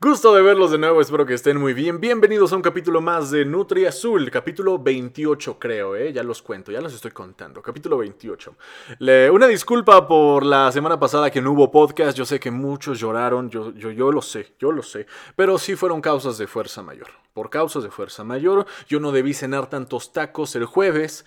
Gusto de verlos de nuevo, espero que estén muy bien. Bienvenidos a un capítulo más de Nutri Azul, capítulo 28 creo, ¿eh? ya los cuento, ya los estoy contando, capítulo 28. una disculpa por la semana pasada que no hubo podcast, yo sé que muchos lloraron, yo, yo, yo lo sé, yo lo sé, pero sí fueron causas de fuerza mayor. Por causas de fuerza mayor, yo no debí cenar tantos tacos el jueves,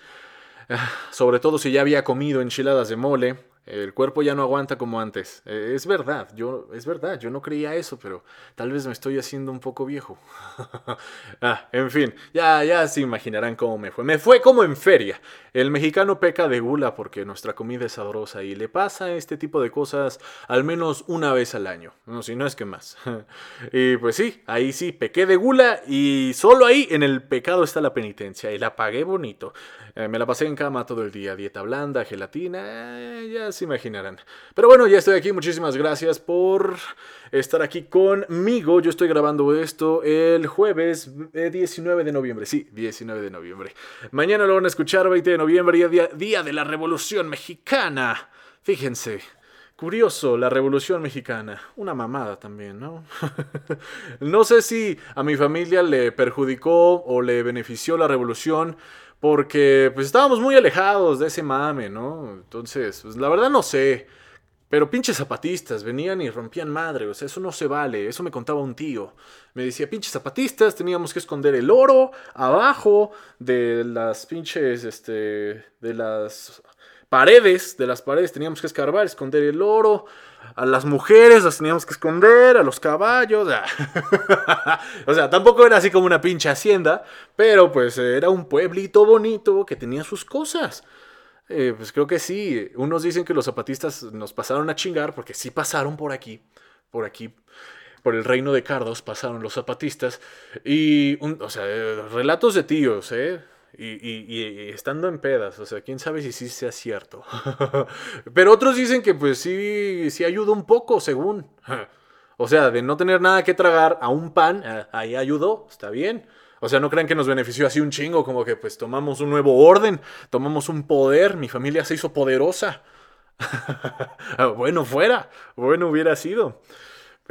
ah, sobre todo si ya había comido enchiladas de mole, el cuerpo ya no aguanta como antes. Eh, es verdad, yo, es verdad, yo no creía eso, pero tal vez me estoy haciendo un poco viejo. ah, en fin, ya, ya se imaginarán cómo me fue. Me fue como en feria. El mexicano peca de gula porque nuestra comida es sabrosa y le pasa este tipo de cosas al menos una vez al año. No, si no es que más. y pues sí, ahí sí, pequé de gula y solo ahí en el pecado está la penitencia. Y la pagué bonito. Eh, me la pasé en cama todo el día, dieta blanda, gelatina, eh, ya se imaginarán. Pero bueno, ya estoy aquí. Muchísimas gracias por estar aquí conmigo. Yo estoy grabando esto el jueves 19 eh, de noviembre. Sí, 19 de noviembre. Mañana lo van a escuchar 20 de noviembre, día, día de la Revolución Mexicana. Fíjense. Curioso, la Revolución Mexicana. Una mamada también, ¿no? no sé si a mi familia le perjudicó o le benefició la revolución, porque pues estábamos muy alejados de ese mame, ¿no? Entonces, pues la verdad no sé. Pero pinches zapatistas venían y rompían madre, o sea, eso no se vale, eso me contaba un tío. Me decía, pinches zapatistas, teníamos que esconder el oro abajo de las pinches, este, de las paredes, de las paredes teníamos que escarbar, esconder el oro a las mujeres las teníamos que esconder, a los caballos. o sea, tampoco era así como una pinche hacienda, pero pues era un pueblito bonito que tenía sus cosas. Eh, pues creo que sí. Unos dicen que los zapatistas nos pasaron a chingar, porque sí pasaron por aquí, por aquí, por el reino de Cardos pasaron los zapatistas. Y, o sea, relatos de tíos, ¿eh? Y, estando en pedas, o sea, quién sabe si sí sea cierto. Pero otros dicen que pues sí, sí ayudó un poco, según. O sea, de no tener nada que tragar a un pan, ahí ayudó, está bien. O sea, no crean que nos benefició así un chingo, como que pues tomamos un nuevo orden, tomamos un poder, mi familia se hizo poderosa. bueno, fuera, bueno hubiera sido.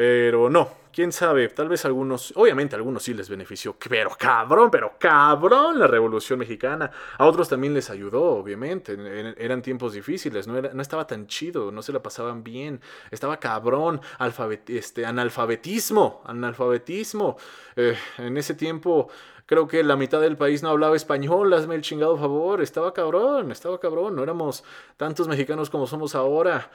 Pero no, quién sabe, tal vez algunos, obviamente a algunos sí les benefició, pero cabrón, pero cabrón la Revolución Mexicana. A otros también les ayudó, obviamente. Eran tiempos difíciles, no, era, no estaba tan chido, no se la pasaban bien. Estaba cabrón, este, analfabetismo, analfabetismo. Eh, en ese tiempo creo que la mitad del país no hablaba español, hazme el chingado favor, estaba cabrón, estaba cabrón, no éramos tantos mexicanos como somos ahora.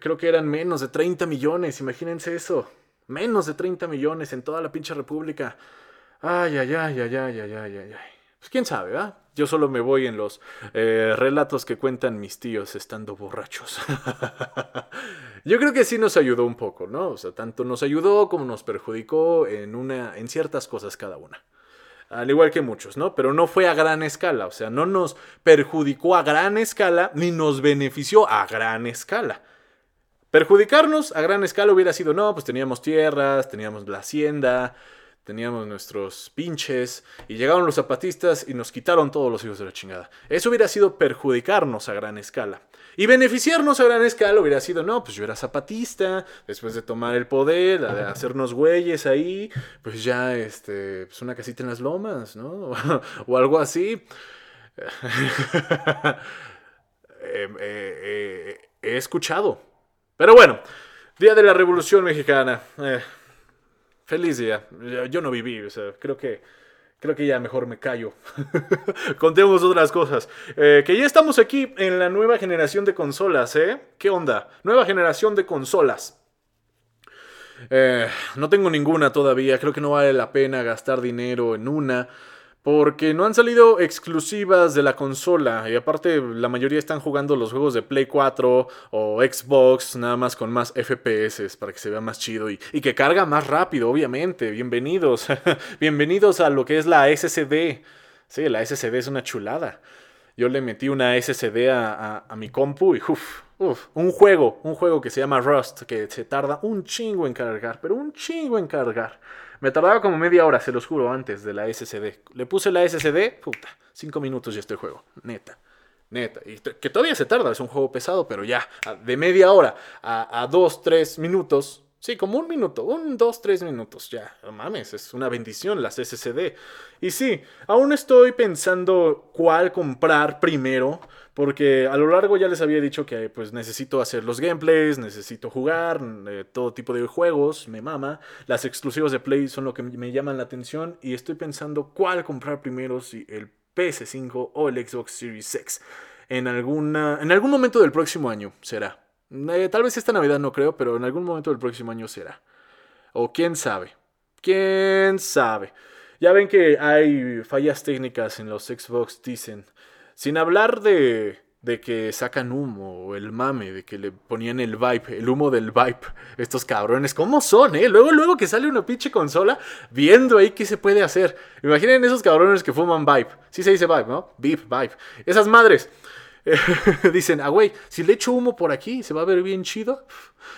Creo que eran menos de 30 millones, imagínense eso. Menos de 30 millones en toda la pinche república. Ay, ay, ay, ay, ay, ay, ay, ay. Pues quién sabe, ¿verdad? Yo solo me voy en los eh, relatos que cuentan mis tíos estando borrachos. Yo creo que sí nos ayudó un poco, ¿no? O sea, tanto nos ayudó como nos perjudicó en, una, en ciertas cosas cada una. Al igual que muchos, ¿no? Pero no fue a gran escala, o sea, no nos perjudicó a gran escala ni nos benefició a gran escala. Perjudicarnos a gran escala hubiera sido, no, pues teníamos tierras, teníamos la hacienda, teníamos nuestros pinches, y llegaron los zapatistas y nos quitaron todos los hijos de la chingada. Eso hubiera sido perjudicarnos a gran escala. Y beneficiarnos a gran escala hubiera sido, no, pues yo era zapatista, después de tomar el poder, de hacernos güeyes ahí, pues ya, este, pues una casita en las lomas, ¿no? o algo así. Em, eh, eh, he escuchado pero bueno, Día de la Revolución Mexicana. Eh, feliz día. Yo no viví, o sea, creo que, creo que ya mejor me callo. Contemos otras cosas. Eh, que ya estamos aquí en la nueva generación de consolas, ¿eh? ¿Qué onda? Nueva generación de consolas. Eh, no tengo ninguna todavía, creo que no vale la pena gastar dinero en una. Porque no han salido exclusivas de la consola. Y aparte, la mayoría están jugando los juegos de Play 4 o Xbox, nada más con más FPS para que se vea más chido y, que carga más rápido, obviamente. Bienvenidos. Bienvenidos a lo que es la SSD. Sí, la SSD es una chulada. Yo le metí una SSD a, mi compu y uff, uff, un juego, un juego que se llama Rust, que se tarda un chingo en cargar, pero un chingo en cargar. Me tardaba como media hora, se los juro, antes de la SSD. Le puse la SSD, puta, cinco minutos ya estoy juego, neta. Neta, y que todavía se tarda, es un juego pesado, pero ya, de media hora a, a dos, tres minutos, Sí, como un minuto, un, dos, tres minutos, ya, no mames, es una bendición las SSD. Y sí, aún estoy pensando cuál comprar primero, porque a lo largo ya les había dicho que pues necesito hacer los gameplays, necesito jugar, eh, todo tipo de juegos, me mama. Las exclusivas de Play son lo que me llaman la atención y estoy pensando cuál comprar primero, si el PS5 o el Xbox Series X. En, alguna, en algún momento del próximo año será. Eh, tal vez esta Navidad no creo, pero en algún momento del próximo año será. O quién sabe. ¿Quién sabe? Ya ven que hay fallas técnicas en los Xbox, dicen. Sin hablar de, de que sacan humo o el mame, de que le ponían el vibe, el humo del vibe. Estos cabrones, ¿cómo son, eh? Luego, luego que sale una pinche consola, viendo ahí qué se puede hacer. Imaginen esos cabrones que fuman vibe. Sí se dice vibe, ¿no? Vibe, vibe. Esas madres. dicen, ah, güey, si le echo humo por aquí, se va a ver bien chido.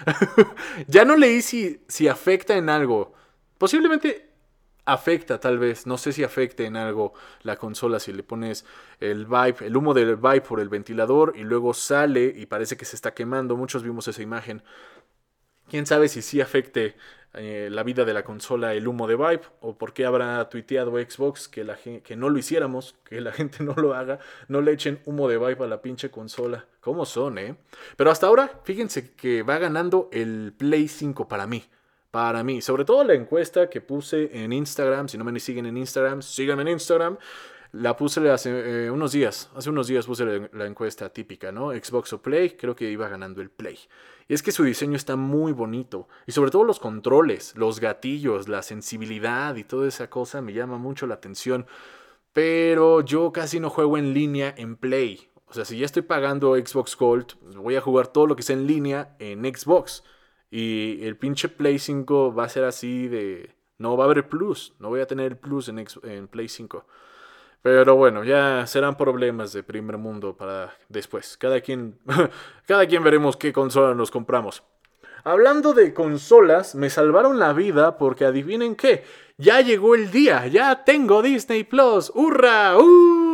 ya no leí si, si afecta en algo. Posiblemente afecta, tal vez. No sé si afecte en algo la consola si le pones el vibe, el humo del vibe por el ventilador y luego sale y parece que se está quemando. Muchos vimos esa imagen. Quién sabe si sí afecte eh, la vida de la consola el humo de Vibe o por qué habrá tuiteado Xbox que, la, que no lo hiciéramos, que la gente no lo haga, no le echen humo de Vibe a la pinche consola. ¿Cómo son, eh? Pero hasta ahora, fíjense que va ganando el Play 5 para mí. Para mí, sobre todo la encuesta que puse en Instagram, si no me siguen en Instagram, síganme en Instagram. La puse hace eh, unos días, hace unos días puse la, encuesta típica, ¿no? Xbox o Play, creo que iba ganando el Play. Y es que su diseño está muy bonito. Y sobre todo los controles, los gatillos, la sensibilidad y toda esa cosa me llama mucho la atención. Pero yo casi no juego en línea en Play. O sea, si ya estoy pagando Xbox Gold, voy a jugar todo lo que sea en línea en Xbox. Y el pinche Play 5 va a ser así de... No va a haber plus, no voy a tener el plus en, en Play 5. Pero bueno, ya serán problemas de primer mundo para después. Cada quien, cada quien veremos qué consola nos compramos. Hablando de consolas, me salvaron la vida porque adivinen qué, ya llegó el día, ya tengo Disney Plus, ¡hurra! ¡Uh!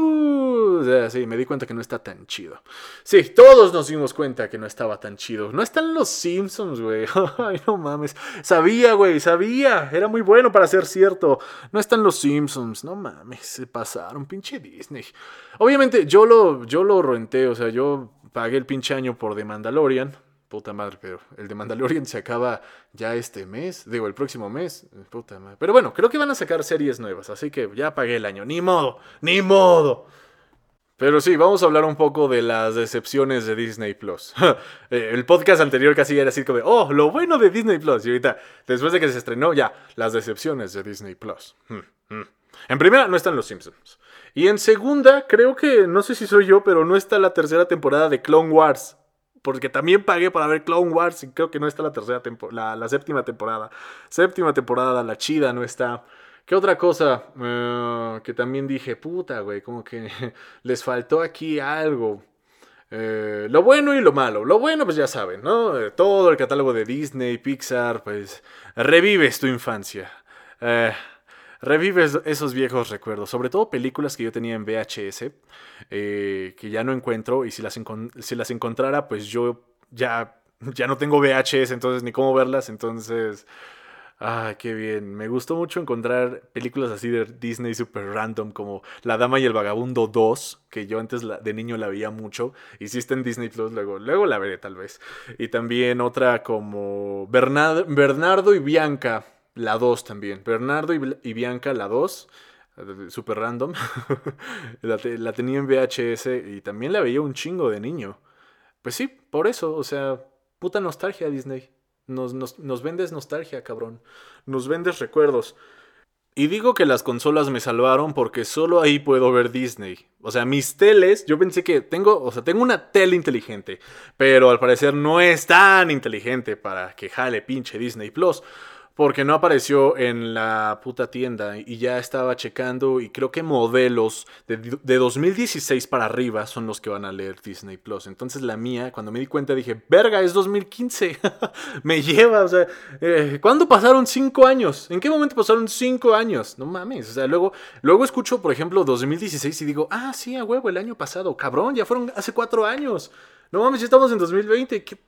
Sí, me di cuenta que no está tan chido. Sí, todos nos dimos cuenta que no estaba tan chido. No están los Simpsons, güey. Ay, no mames. Sabía, güey, sabía. Era muy bueno para ser cierto. No están los Simpsons. No mames, se pasaron. Pinche Disney. Obviamente, yo lo, yo lo renté. O sea, yo pagué el pinche año por The Mandalorian. Puta madre, pero el de Mandalorian se acaba ya este mes, digo, el próximo mes. Puta madre. Pero bueno, creo que van a sacar series nuevas, así que ya pagué el año. Ni modo, ni modo. Pero sí, vamos a hablar un poco de las decepciones de Disney Plus. Eh, el podcast anterior casi era así como de, oh, lo bueno de Disney Plus. Y ahorita, después de que se estrenó, ya, las decepciones de Disney Plus. Hmm, hmm. En primera, no están los Simpsons. Y en segunda, creo que, no sé si soy yo, pero no está la tercera temporada de Clone Wars. Porque también pagué para ver Clone Wars y creo que no está la tercera temporada, la séptima temporada. Séptima temporada, la chida, no está. ¿Qué otra cosa eh, que también dije, puta, güey, como que les faltó aquí algo? Eh, lo bueno y lo malo. Lo bueno, pues ya saben, ¿no? Eh, todo el catálogo de Disney, Pixar, pues revives tu infancia. revives esos viejos recuerdos, sobre todo películas que yo tenía en VHS, que ya no encuentro y si las, si las encontrara, pues yo ya, ya no tengo VHS, entonces ni cómo verlas, entonces Ah, qué bien. Me gustó mucho encontrar películas así de Disney super random como La Dama y el Vagabundo 2, que yo antes de niño la veía mucho. Está en Disney Plus, luego, luego la veré tal vez. Y también otra como Bernardo y Bianca, la 2 también. Bernardo y, Bianca, la 2 super random. la, la, tenía en VHS y también la veía un chingo de niño. Pues sí, por eso, o sea, puta nostalgia Disney. Nos, nos, vendes nostalgia, cabrón. Nos vendes recuerdos. Y digo que las consolas me salvaron porque solo ahí puedo ver Disney. O sea, mis teles, yo pensé que tengo, o sea, tengo una tele inteligente, pero al parecer no es tan inteligente para que jale pinche Disney Plus porque no apareció en la puta tienda y ya estaba checando y creo que modelos de, 2016 para arriba son los que van a leer Disney Plus. Entonces la mía, cuando me di cuenta dije, verga, es 2015, me lleva, o sea, eh, ¿cuándo pasaron cinco años? ¿En qué momento pasaron cinco años? No mames, o sea, luego, luego escucho, por ejemplo, 2016 y digo, ah, sí, a huevo, el año pasado, cabrón, ya fueron hace cuatro años. No mames, ya estamos en 2020, ¿qué,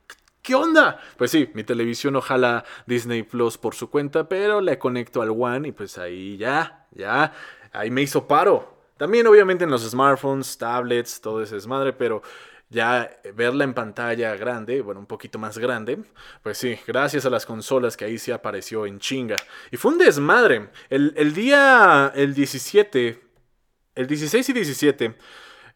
¿Qué onda? Pues sí, mi televisión ojalá Disney Plus por su cuenta, pero le conecto al One y pues ahí ya, ya, ahí me hizo paro. También obviamente en los smartphones, tablets, todo ese desmadre, pero ya verla en pantalla grande, bueno, un poquito más grande, pues sí, gracias a las consolas que ahí sí apareció en chinga. Y fue un desmadre. El, el día, el 17, el 16 y 17,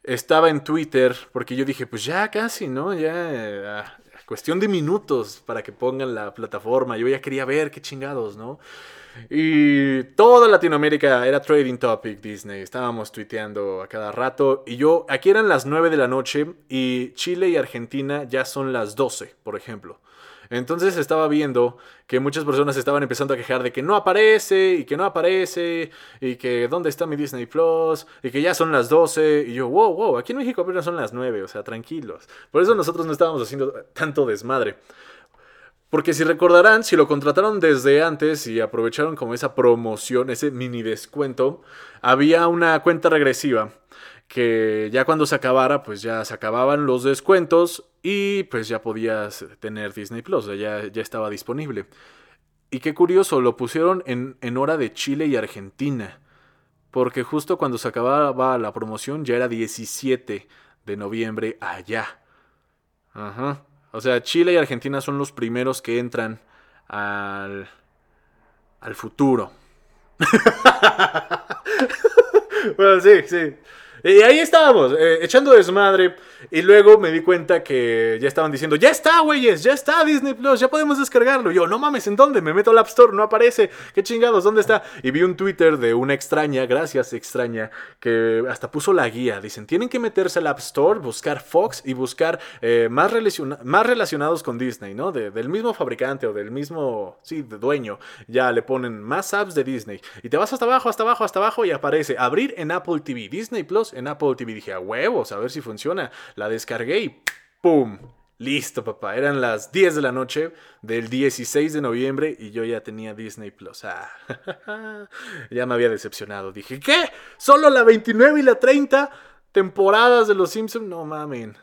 estaba en Twitter porque yo dije, pues ya casi, ¿no? Ya ah, cuestión de minutos para que pongan la plataforma. Yo ya quería ver qué chingados, ¿no? Y toda Latinoamérica era trading topic Disney. Estábamos tuiteando a cada rato. Y yo, aquí eran las 9 de la noche y Chile y Argentina ya son las 12, por ejemplo. Entonces estaba viendo que muchas personas estaban empezando a quejar de que no aparece y que no aparece y que dónde está mi Disney Plus y que ya son las 12 y yo, wow, wow, aquí en México apenas son las 9, o sea, tranquilos. Por eso nosotros no estábamos haciendo tanto desmadre. Porque si recordarán, si lo contrataron desde antes y aprovecharon como esa promoción, ese mini descuento, había una cuenta regresiva que ya cuando se acabara, pues ya se acababan los descuentos y pues ya podías tener Disney Plus, ya, ya estaba disponible. Y qué curioso, lo pusieron en, en hora de Chile y Argentina, porque justo cuando se acababa la promoción ya era 17 de noviembre allá. Ajá. O sea, Chile y Argentina son los primeros que entran al, al futuro. bueno, sí, sí. Y ahí estábamos, eh, echando desmadre. Y luego me di cuenta que ya estaban diciendo, ya está, güeyes, ya está Disney Plus, ya podemos descargarlo. yo, no mames, ¿en dónde? Me meto al App Store, no aparece. ¿Qué chingados? ¿Dónde está? Y vi un Twitter de una extraña, gracias extraña, que hasta puso la guía. Dicen, tienen que meterse al App Store, buscar Fox y buscar eh, más, más relacionados con Disney, ¿no? del mismo fabricante o del mismo, sí, de dueño. Ya le ponen más apps de Disney. Y te vas hasta abajo, hasta abajo, hasta abajo y aparece abrir en Apple TV, Disney Plus en Apple TV. Dije, a huevos, a ver si funciona. La descargué y ¡pum! Listo, papá. Eran las 10 de la noche del 16 de noviembre y yo ya tenía Disney Plus. Ah, ya me había decepcionado. Dije, ¿qué? ¿Solo la 29 y la 30 temporadas de Los Simpsons? No mamen.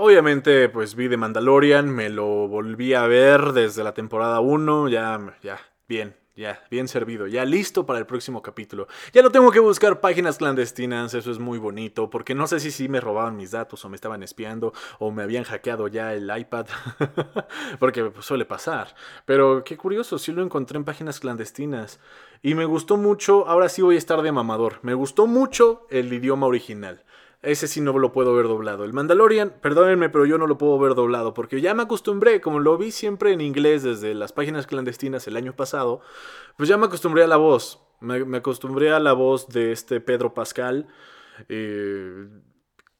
Obviamente, pues vi The Mandalorian, me lo volví a ver desde la temporada 1, ya, ya, bien, ya, bien servido, ya listo para el próximo capítulo. Ya no tengo que buscar páginas clandestinas, eso es muy bonito, porque no sé si sí me robaban mis datos o me estaban espiando o me habían hackeado ya el iPad, porque pues, suele pasar. Pero qué curioso, sí lo encontré en páginas clandestinas. Y me gustó mucho, ahora sí voy a estar de mamador, me gustó mucho el idioma original. Ese sí no lo puedo ver doblado. El Mandalorian, perdónenme, pero yo no lo puedo ver doblado porque ya me acostumbré, como lo vi siempre en inglés desde las páginas clandestinas el año pasado, pues ya me acostumbré a la voz. Me, acostumbré a la voz de este Pedro Pascal. Eh,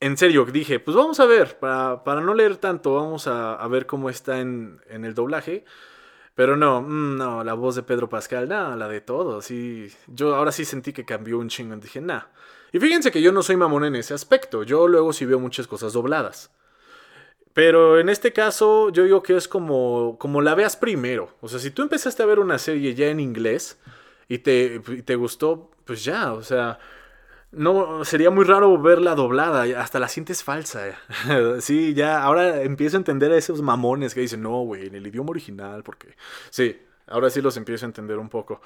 en serio, dije, pues vamos a ver, para, para no leer tanto, vamos a, ver cómo está en, en, el doblaje. Pero no, mm, no, la voz de Pedro Pascal, no, la de todo. Sí, yo ahora sí sentí que cambió un chingo. Dije, nah. Y fíjense que yo no soy mamón en ese aspecto. Yo luego sí veo muchas cosas dobladas. Pero en este caso, yo digo que es como, como la veas primero. O sea, si tú empezaste a ver una serie ya en inglés y te, te gustó, pues ya, o sea, no sería muy raro verla doblada, hasta la sientes falsa. sí, ya, ahora empiezo a entender a esos mamones que dicen, no, güey, en el idioma original, porque sí, ahora sí los empiezo a entender un poco.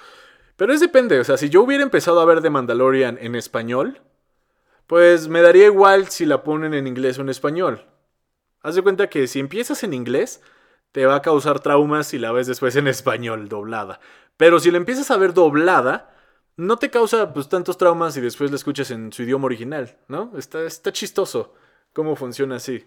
Pero es depende, o sea, si yo hubiera empezado a ver The Mandalorian en español, pues me daría igual si la ponen en inglés o en español. Haz de cuenta que si empiezas en inglés, te va a causar traumas si la ves después en español, doblada. Pero si la empiezas a ver doblada, no te causa pues tantos traumas y después la escuchas en su idioma original, ¿no? Está, está chistoso cómo funciona así.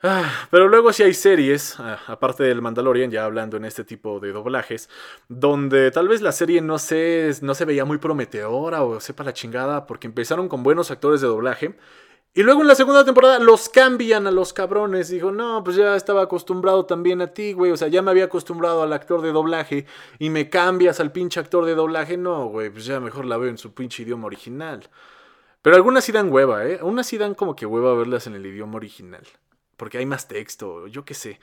Ah, pero luego sí hay series, ah, aparte del Mandalorian, ya hablando en este tipo de doblajes, donde tal vez la serie no se, no se veía muy prometedora o sepa la chingada, porque empezaron con buenos actores de doblaje. Y luego en la segunda temporada los cambian a los cabrones. Dijo, no, pues ya estaba acostumbrado también a ti, güey. O sea, ya me había acostumbrado al actor de doblaje y me cambias al pinche actor de doblaje. No, güey, pues ya mejor la veo en su pinche idioma original. Pero algunas sí dan hueva, ¿eh? Algunas sí dan como que hueva verlas en el idioma original porque hay más texto, yo qué sé.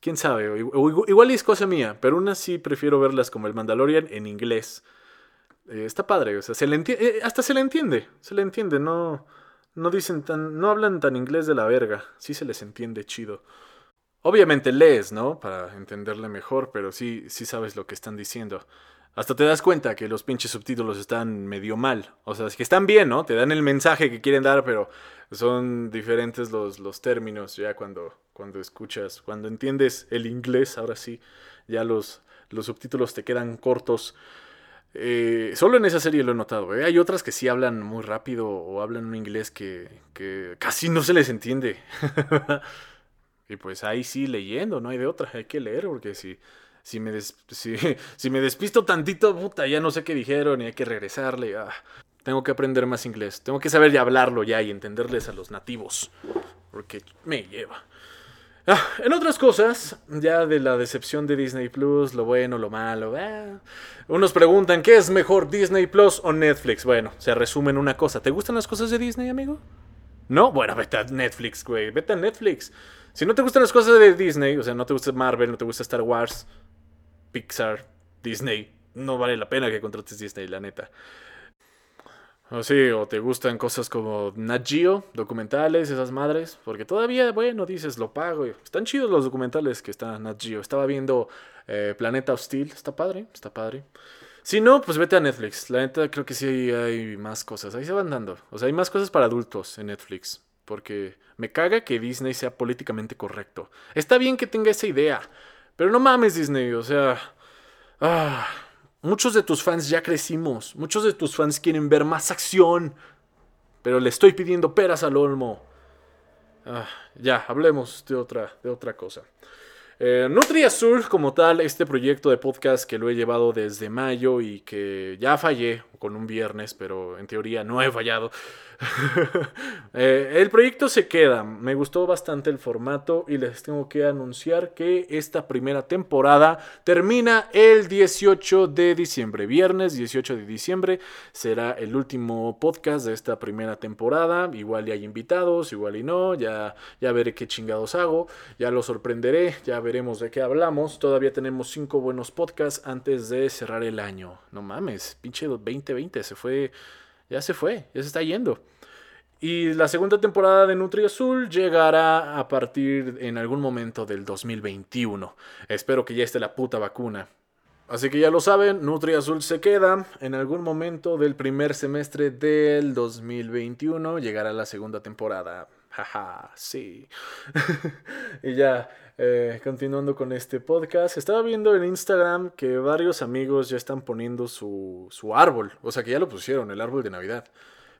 Quién sabe, igual es cosa mía, pero aún así prefiero verlas como el Mandalorian en inglés. Eh, está padre, o sea, se le eh, hasta se le entiende, se le entiende, no, no dicen tan, no hablan tan inglés de la verga, sí se les entiende chido. Obviamente lees, ¿no? Para entenderle mejor, pero sí, sí sabes lo que están diciendo. Hasta te das cuenta que los pinches subtítulos están medio mal. O sea, es que están bien, ¿no? Te dan el mensaje que quieren dar, pero son diferentes los, los términos ya cuando, cuando escuchas, cuando entiendes el inglés, ahora sí, ya los, los subtítulos te quedan cortos. Eh, solo en esa serie lo he notado. ¿eh? Hay otras que sí hablan muy rápido o hablan un inglés que, casi no se les entiende. y pues ahí sí leyendo, no hay de otra, hay que leer porque si si me, si, me despisto tantito, puta, ya no sé qué dijeron y hay que regresarle. Ah, tengo que aprender más inglés. Tengo que saber ya hablarlo ya y entenderles a los nativos. Porque me lleva. Ah, en otras cosas, ya de la decepción de Disney Plus, lo bueno, lo malo. Ah, unos preguntan, ¿qué es mejor, Disney Plus o Netflix? Bueno, se resume en una cosa. ¿Te gustan las cosas de Disney, amigo? ¿No? Bueno, vete a Netflix, güey. Vete a Netflix. Si no te gustan las cosas de Disney, o sea, no te gusta Marvel, no te gusta Star Wars, Pixar, Disney. No vale la pena que contrates Disney, la neta. O sí, o te gustan cosas como Nat documentales, esas madres. Porque todavía, bueno, dices, lo pago. Están chidos los documentales que está Nat Geo. Estaba viendo eh, Planeta Hostil. Está padre, está padre. Si no, pues vete a Netflix. La neta creo que sí hay más cosas. Ahí se van dando. O sea, hay más cosas para adultos en Netflix. Porque me caga que Disney sea políticamente correcto. Está bien que tenga esa idea. Pero no mames, Disney, o sea. Ah, muchos de tus fans ya crecimos. Muchos de tus fans quieren ver más acción. Pero le estoy pidiendo peras al olmo. Ah, ya, hablemos de otra, de otra cosa. Eh, Nutri Azul, como tal, este proyecto de podcast que lo he llevado desde mayo y que ya fallé con un viernes, pero en teoría no he fallado. Eh, el proyecto se queda. Me gustó bastante el formato y les tengo que anunciar que esta primera temporada termina el 18 de diciembre. Viernes 18 de diciembre será el último podcast de esta primera temporada. Igual y hay invitados, igual y no. Ya, ya veré qué chingados hago. Ya lo sorprenderé. Ya veremos de qué hablamos. Todavía tenemos cinco buenos podcasts antes de cerrar el año. No mames, pinche 2020 se fue. Ya se fue, ya se está yendo. Y la segunda temporada de Nutri Azul llegará a partir en algún momento del 2021. Espero que ya esté la puta vacuna. Así que ya lo saben, Nutri Azul se queda. En algún momento del primer semestre del 2021 llegará la segunda temporada. Jaja, sí. y ya, eh, continuando con este podcast, estaba viendo en Instagram que varios amigos ya están poniendo su, su árbol. O sea que ya lo pusieron, el árbol de Navidad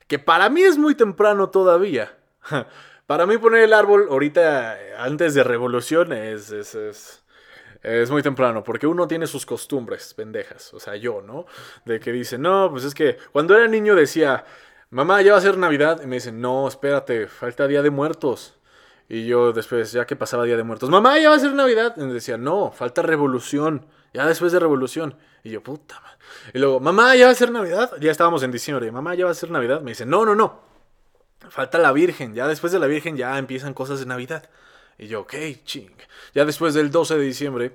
que para mí es muy temprano todavía. Para mí poner el árbol ahorita, antes de revolución, es, es, muy temprano, porque uno tiene sus costumbres, pendejas, o sea, yo, ¿no? De que dice, no, pues es que cuando era niño decía, mamá, ya va a ser Navidad, y me dicen, no, espérate, falta Día de Muertos. Y yo después, ya que pasaba Día de Muertos, mamá, ya va a ser Navidad. Me decía, no, falta Revolución, ya después de Revolución. Y yo, puta madre. Y luego, mamá, ya va a ser Navidad. Ya estábamos en diciembre. Mamá, ya va a ser Navidad. Me dice, no, no, no. Falta la Virgen. Ya después de la Virgen ya empiezan cosas de Navidad. Y yo, ok, ching. Ya después del 12 de diciembre,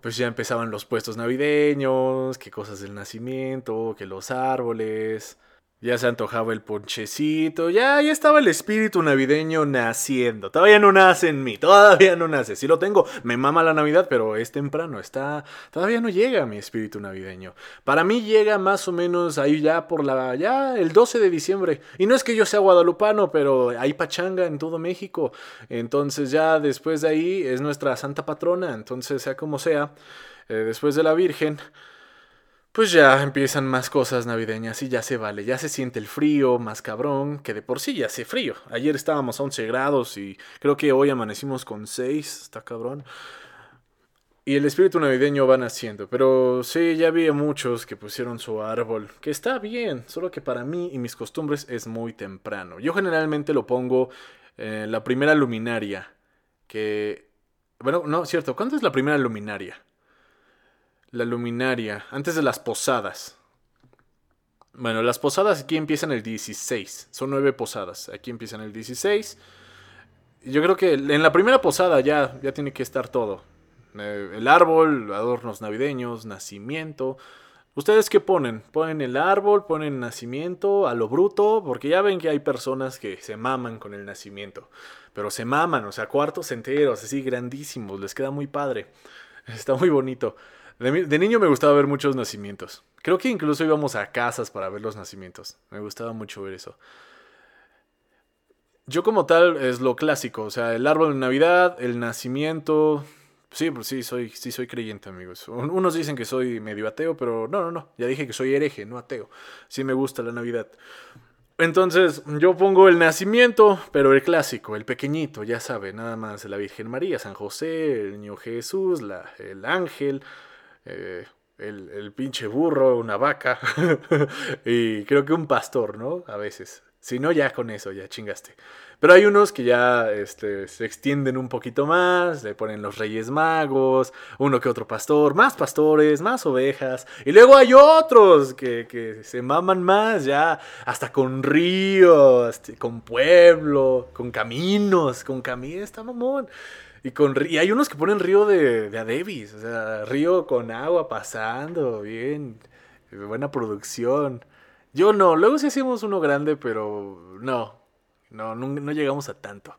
pues ya empezaban los puestos navideños, que cosas del nacimiento, que los árboles. Ya se antojaba el ponchecito, ya, ya estaba el espíritu navideño naciendo. Todavía no nace en mí, todavía no nace. Sí lo tengo, me mama la Navidad, pero es temprano, está, todavía no llega mi espíritu navideño. Para mí llega más o menos ahí ya por la, ya el 12 de diciembre. Y no es que yo sea guadalupano, pero hay pachanga en todo México. Entonces ya después de ahí es nuestra santa patrona, entonces sea como sea, eh, después de la Virgen pues ya empiezan más cosas navideñas y ya se vale, ya se siente el frío más cabrón, que de por sí ya hace frío. Ayer estábamos a 11 grados y creo que hoy amanecimos con 6, está cabrón. Y el espíritu navideño va naciendo, pero sí, ya había muchos que pusieron su árbol, que está bien, solo que para mí y mis costumbres es muy temprano. Yo generalmente lo pongo en la primera luminaria, que... Bueno, no, cierto, ¿cuándo es la primera luminaria? La luminaria, antes de las posadas. Bueno, las posadas aquí empiezan el 16. Son nueve posadas. Aquí empiezan el 16. Yo creo que en la primera posada ya, ya tiene que estar todo. Eh, el árbol, adornos navideños, nacimiento. ¿Ustedes qué ponen? ¿Ponen el árbol? ¿Ponen nacimiento? ¿A lo bruto? Porque ya ven que hay personas que se maman con el nacimiento. Pero se maman, o sea, cuartos enteros, así grandísimos. Les queda muy padre. Está muy bonito. De, niño me gustaba ver muchos nacimientos. Creo que incluso íbamos a casas para ver los nacimientos. Me gustaba mucho ver eso. Yo como tal es lo clásico, o sea, el árbol de Navidad, el nacimiento. Sí, pues sí, soy, sí soy creyente, amigos. Unos dicen que soy medio ateo, pero no, no, no. Ya dije que soy hereje, no ateo. Sí me gusta la Navidad. Entonces, yo pongo el nacimiento, pero el clásico, el pequeñito, ya sabe, nada más la Virgen María, San José, el niño Jesús, la, el ángel, eh, el, el, pinche burro, una vaca y creo que un pastor, ¿no? A veces. Si no, ya con eso, ya chingaste. Pero hay unos que ya este, se extienden un poquito más, le ponen los reyes magos, uno que otro pastor, más pastores, más ovejas. Y luego hay otros que, que se maman más, ya hasta con ríos, con pueblo, con caminos, con caminos, está mamón. Y, con, y hay unos que ponen río de, de Adebis, o sea, río con agua pasando, bien, buena producción. Yo no, luego sí hacemos uno grande, pero no, no, no, llegamos a tanto.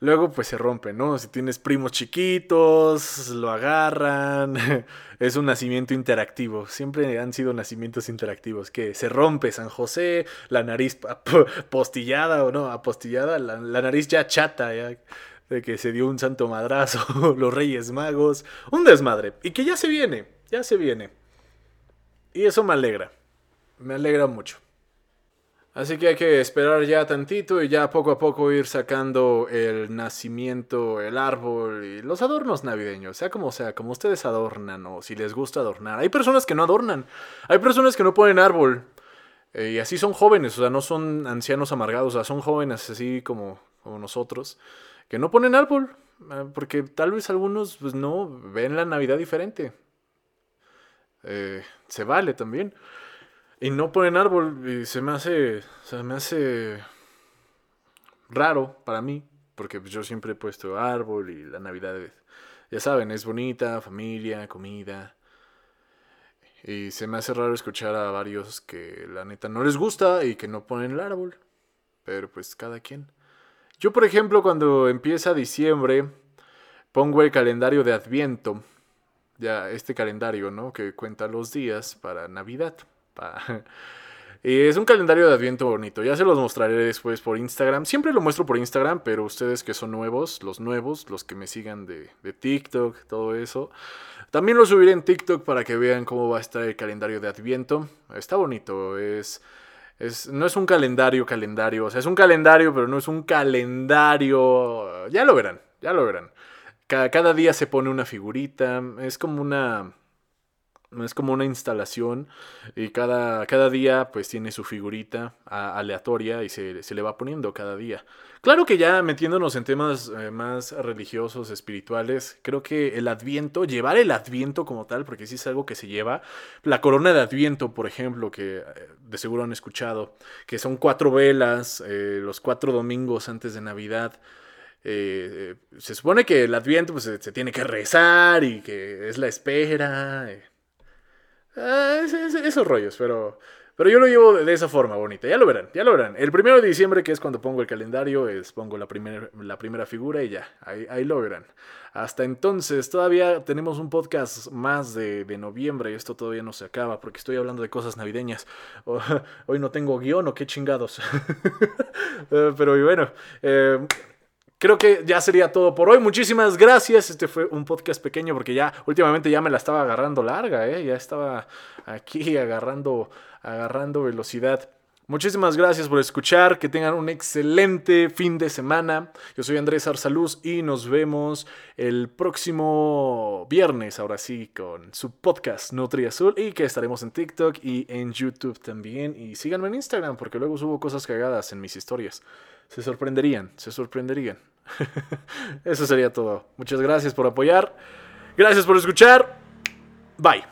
Luego pues se rompe, ¿no? Si tienes primos chiquitos, lo agarran. es un nacimiento interactivo. Siempre han sido nacimientos interactivos. Que se rompe San José, la nariz postillada o no, apostillada, la, la nariz ya chata, ya de que se dio un santo madrazo, los Reyes Magos, un desmadre, y que ya se viene, ya se viene. Y eso me alegra, me alegra mucho. Así que hay que esperar ya tantito y ya poco a poco ir sacando el nacimiento, el árbol y los adornos navideños, sea como sea, como ustedes adornan o si les gusta adornar. Hay personas que no adornan, hay personas que no ponen árbol eh, y así son jóvenes, o sea, no son ancianos amargados, o sea, son jóvenes así como, como nosotros que no ponen árbol, eh, porque tal vez algunos pues, no ven la Navidad diferente. Eh, se vale también. Y no ponen árbol y se me hace, se me hace raro para mí, porque yo siempre he puesto árbol y la Navidad, ya saben, es bonita, familia, comida. Y se me hace raro escuchar a varios que la neta no les gusta y que no ponen el árbol. Pero pues cada quien. Yo, por ejemplo, cuando empieza diciembre, pongo el calendario de Adviento. Ya, este calendario, ¿no? Que cuenta los días para Navidad. es un calendario de Adviento bonito. Ya se los mostraré después por Instagram. Siempre lo muestro por Instagram, pero ustedes que son nuevos, los nuevos, los que me sigan de, de TikTok, todo eso. También lo subiré en TikTok para que vean cómo va a estar el calendario de Adviento. Está bonito, es no es un calendario, calendario. O sea, es un calendario, pero no es un calendario. Ya lo verán, ya lo verán. Cada, cada día se pone una figurita. Es como una es como una instalación y cada, cada día pues tiene su figurita aleatoria y se, le va poniendo cada día. Claro que ya metiéndonos en temas eh, más religiosos, espirituales, creo que el adviento, llevar el adviento como tal, porque sí es algo que se lleva, la corona de adviento, por ejemplo, que eh, de seguro han escuchado, que son cuatro velas, eh, los cuatro domingos antes de Navidad. se supone que el adviento pues, se, se, tiene que rezar y que es la espera. Ah, esos rollos, pero, pero yo lo llevo de esa forma bonita. Ya lo verán, ya lo verán. El primero de diciembre, que es cuando pongo el calendario, es pongo la, la primera figura y ya, ahí, ahí lo verán. Hasta entonces, todavía tenemos un podcast más de, de noviembre y esto todavía no se acaba porque estoy hablando de cosas navideñas. hoy no tengo guion o qué chingados. Eh, pero bueno, eh, creo que ya sería todo por hoy. Muchísimas gracias. Este fue un podcast pequeño porque ya últimamente ya me la estaba agarrando larga, ¿eh? ya estaba aquí agarrando, agarrando velocidad. Muchísimas gracias por escuchar, que tengan un excelente fin de semana. Yo soy Andrés Arsaluz y nos vemos el próximo viernes, ahora sí, con su podcast Nutri Azul y que estaremos en TikTok y en YouTube también. Y síganme en Instagram porque luego subo cosas cagadas en mis historias. Se sorprenderían, se sorprenderían. Eso sería todo. Muchas gracias por apoyar. Gracias por escuchar. Bye.